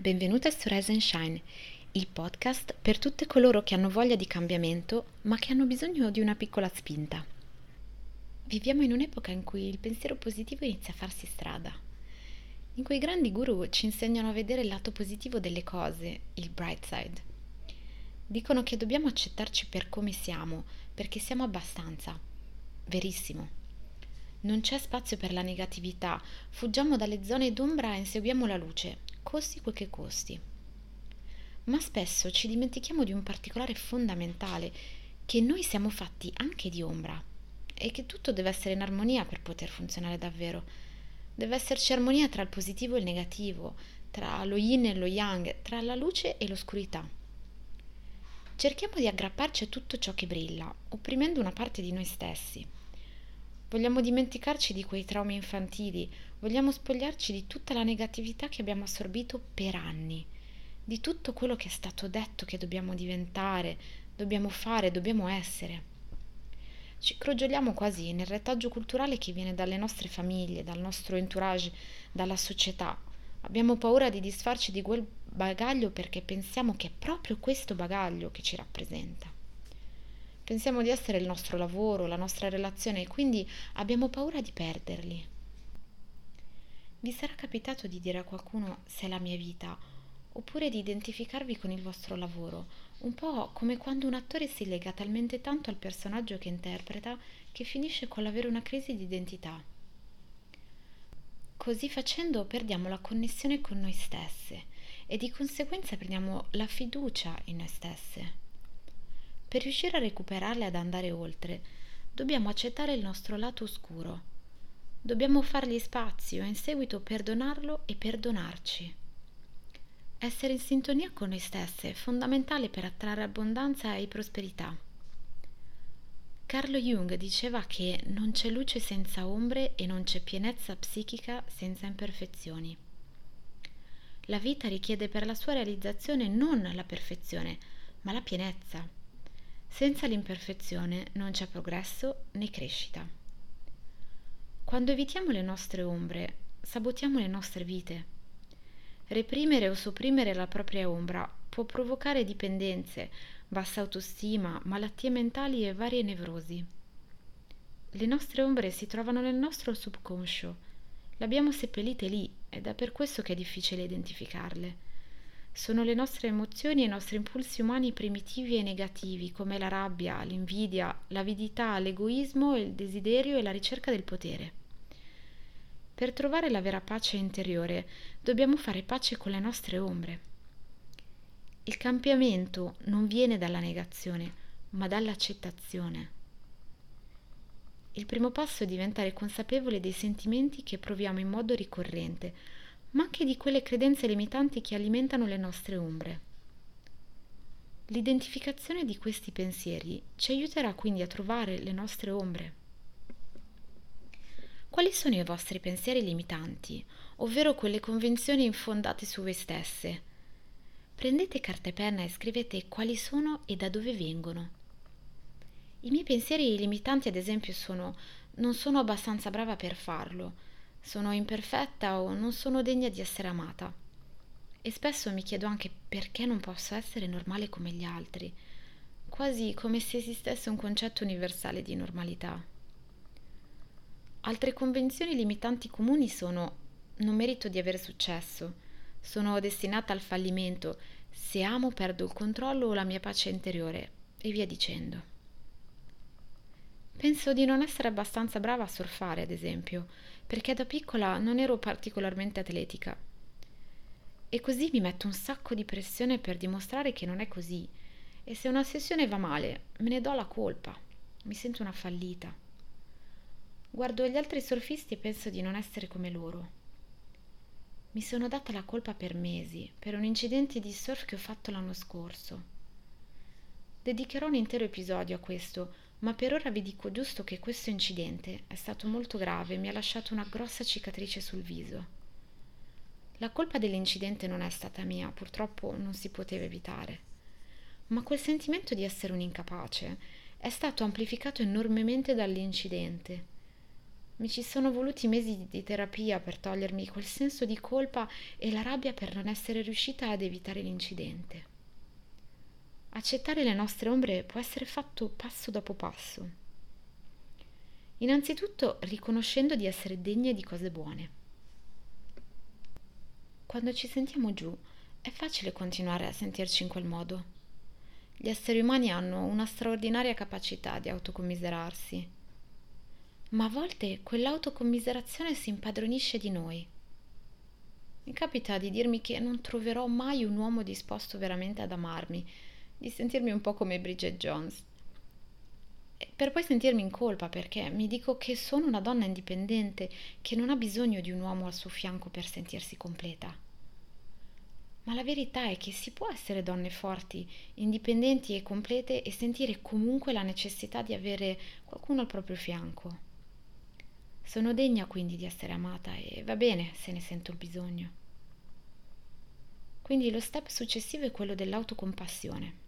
Benvenute su Rise and Shine, il podcast per tutte coloro che hanno voglia di cambiamento ma che hanno bisogno di una piccola spinta. Viviamo in un'epoca in cui il pensiero positivo inizia a farsi strada, in cui i grandi guru ci insegnano a vedere il lato positivo delle cose, il bright side. Dicono che dobbiamo accettarci per come siamo, perché siamo abbastanza. Verissimo. Non c'è spazio per la negatività, fuggiamo dalle zone d'ombra e inseguiamo la luce, costi quel che costi. Ma spesso ci dimentichiamo di un particolare fondamentale, che noi siamo fatti anche di ombra e che tutto deve essere in armonia per poter funzionare davvero. Deve esserci armonia tra il positivo e il negativo, tra lo yin e lo yang, tra la luce e l'oscurità. Cerchiamo di aggrapparci a tutto ciò che brilla, opprimendo una parte di noi stessi. Vogliamo dimenticarci di quei traumi infantili, vogliamo spogliarci di tutta la negatività che abbiamo assorbito per anni, di tutto quello che è stato detto che dobbiamo diventare, dobbiamo fare, dobbiamo essere. Ci crogioliamo quasi nel retaggio culturale che viene dalle nostre famiglie, dal nostro entourage, dalla società. Abbiamo paura di disfarci di quel bagaglio perché pensiamo che è proprio questo bagaglio che ci rappresenta. Pensiamo di essere il nostro lavoro, la nostra relazione e quindi abbiamo paura di perderli. Vi sarà capitato di dire a qualcuno se è la mia vita, oppure di identificarvi con il vostro lavoro, un po' come quando un attore si lega talmente tanto al personaggio che interpreta che finisce con l'avere una crisi di identità. Così facendo perdiamo la connessione con noi stesse e di conseguenza perdiamo la fiducia in noi stesse. Per riuscire a recuperarle ad andare oltre, dobbiamo accettare il nostro lato oscuro. Dobbiamo fargli spazio e in seguito perdonarlo e perdonarci. Essere in sintonia con noi stesse è fondamentale per attrarre abbondanza e prosperità. Carlo Jung diceva che non c'è luce senza ombre e non c'è pienezza psichica senza imperfezioni. La vita richiede per la sua realizzazione non la perfezione, ma la pienezza. Senza l'imperfezione non c'è progresso né crescita. Quando evitiamo le nostre ombre, sabotiamo le nostre vite. Reprimere o sopprimere la propria ombra può provocare dipendenze, bassa autostima, malattie mentali e varie nevrosi. Le nostre ombre si trovano nel nostro subconscio. Le abbiamo seppellite lì ed è per questo che è difficile identificarle. Sono le nostre emozioni e i nostri impulsi umani primitivi e negativi, come la rabbia, l'invidia, l'avidità, l'egoismo, il desiderio e la ricerca del potere. Per trovare la vera pace interiore dobbiamo fare pace con le nostre ombre. Il cambiamento non viene dalla negazione, ma dall'accettazione. Il primo passo è diventare consapevoli dei sentimenti che proviamo in modo ricorrente, ma anche di quelle credenze limitanti che alimentano le nostre ombre. L'identificazione di questi pensieri ci aiuterà quindi a trovare le nostre ombre. Quali sono i vostri pensieri limitanti, ovvero quelle convenzioni infondate su voi stesse? Prendete carta e penna e scrivete quali sono e da dove vengono. I miei pensieri limitanti, ad esempio, sono non sono abbastanza brava per farlo, sono imperfetta o non sono degna di essere amata. E spesso mi chiedo anche perché non posso essere normale come gli altri, quasi come se esistesse un concetto universale di normalità. Altre convenzioni limitanti comuni sono non merito di avere successo, sono destinata al fallimento, se amo perdo il controllo o la mia pace interiore e via dicendo. Penso di non essere abbastanza brava a surfare, ad esempio, perché da piccola non ero particolarmente atletica. E così mi metto un sacco di pressione per dimostrare che non è così. E se una sessione va male, me ne do la colpa. Mi sento una fallita. Guardo gli altri surfisti e penso di non essere come loro. Mi sono data la colpa per mesi, per un incidente di surf che ho fatto l'anno scorso. Dedicherò un intero episodio a questo, ma per ora vi dico giusto che questo incidente è stato molto grave e mi ha lasciato una grossa cicatrice sul viso. La colpa dell'incidente non è stata mia, purtroppo non si poteva evitare. Ma quel sentimento di essere un incapace è stato amplificato enormemente dall'incidente. Mi ci sono voluti mesi di terapia per togliermi quel senso di colpa e la rabbia per non essere riuscita ad evitare l'incidente. Accettare le nostre ombre può essere fatto passo dopo passo. Innanzitutto riconoscendo di essere degne di cose buone. Quando ci sentiamo giù, è facile continuare a sentirci in quel modo. Gli esseri umani hanno una straordinaria capacità di autocommiserarsi ma a volte quell'autocommiserazione si impadronisce di noi. Mi capita di dirmi che non troverò mai un uomo disposto veramente ad amarmi, di sentirmi un po' come Bridget Jones. Per poi sentirmi in colpa perché mi dico che sono una donna indipendente che non ha bisogno di un uomo al suo fianco per sentirsi completa. Ma la verità è che si può essere donne forti, indipendenti e complete e sentire comunque la necessità di avere qualcuno al proprio fianco. Sono degna quindi di essere amata e va bene se ne sento il bisogno. Quindi lo step successivo è quello dell'autocompassione.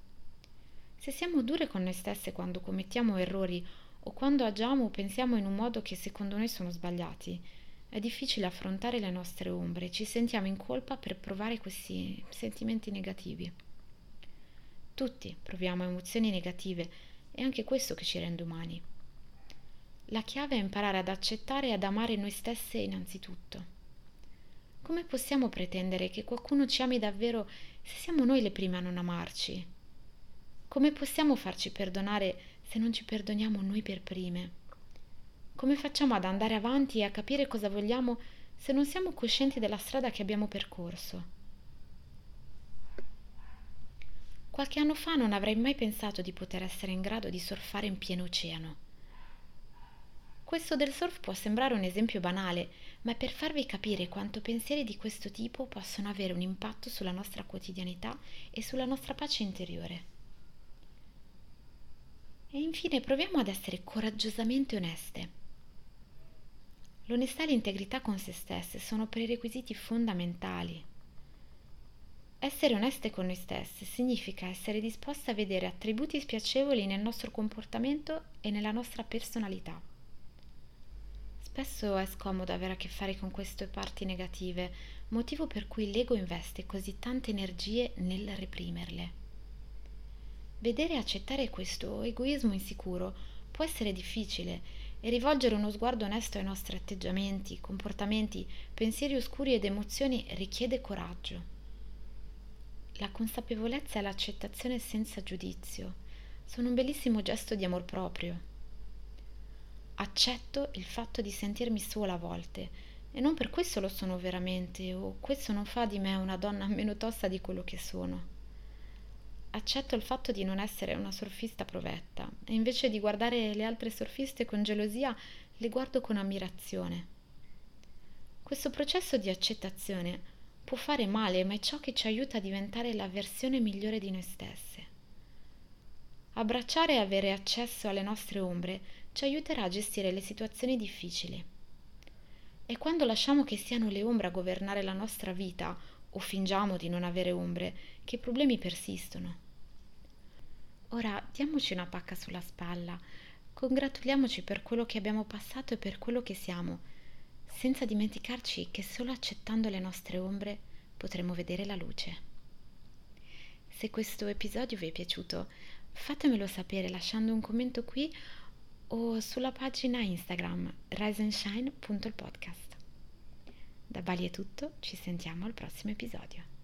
Se siamo dure con noi stesse quando commettiamo errori o quando agiamo o pensiamo in un modo che secondo noi sono sbagliati, è difficile affrontare le nostre ombre ci sentiamo in colpa per provare questi sentimenti negativi. Tutti proviamo emozioni negative, è anche questo che ci rende umani. La chiave è imparare ad accettare e ad amare noi stesse innanzitutto. Come possiamo pretendere che qualcuno ci ami davvero se siamo noi le prime a non amarci? Come possiamo farci perdonare se non ci perdoniamo noi per prime? Come facciamo ad andare avanti e a capire cosa vogliamo se non siamo coscienti della strada che abbiamo percorso? Qualche anno fa non avrei mai pensato di poter essere in grado di surfare in pieno oceano. Questo del surf può sembrare un esempio banale, ma è per farvi capire quanto pensieri di questo tipo possono avere un impatto sulla nostra quotidianità e sulla nostra pace interiore. E infine proviamo ad essere coraggiosamente oneste. L'onestà e l'integrità con se stesse sono prerequisiti fondamentali. Essere oneste con noi stesse significa essere disposte a vedere attributi spiacevoli nel nostro comportamento e nella nostra personalità. Spesso è scomodo avere a che fare con queste parti negative, motivo per cui l'ego investe così tante energie nel reprimerle. Vedere e accettare questo egoismo insicuro può essere difficile e rivolgere uno sguardo onesto ai nostri atteggiamenti, comportamenti, pensieri oscuri ed emozioni richiede coraggio. La consapevolezza e l'accettazione senza giudizio sono un bellissimo gesto di amor proprio accetto il fatto di sentirmi sola a volte e non per questo lo sono veramente o questo non fa di me una donna meno tosta di quello che sono. Accetto il fatto di non essere una surfista provetta e invece di guardare le altre surfiste con gelosia le guardo con ammirazione. Questo processo di accettazione può fare male, ma è ciò che ci aiuta a diventare la versione migliore di noi stesse. Abbracciare e avere accesso alle nostre ombre ci aiuterà a gestire le situazioni difficili. E quando lasciamo che siano le ombre a governare la nostra vita o fingiamo di non avere ombre, che problemi persistono. Ora diamoci una pacca sulla spalla, congratuliamoci per quello che abbiamo passato e per quello che siamo, senza dimenticarci che solo accettando le nostre ombre potremo vedere la luce. Se questo episodio vi è piaciuto, fatemelo sapere lasciando un commento qui o sulla pagina Instagram riseandshine.podcast. Da Bali è tutto, ci sentiamo al prossimo episodio.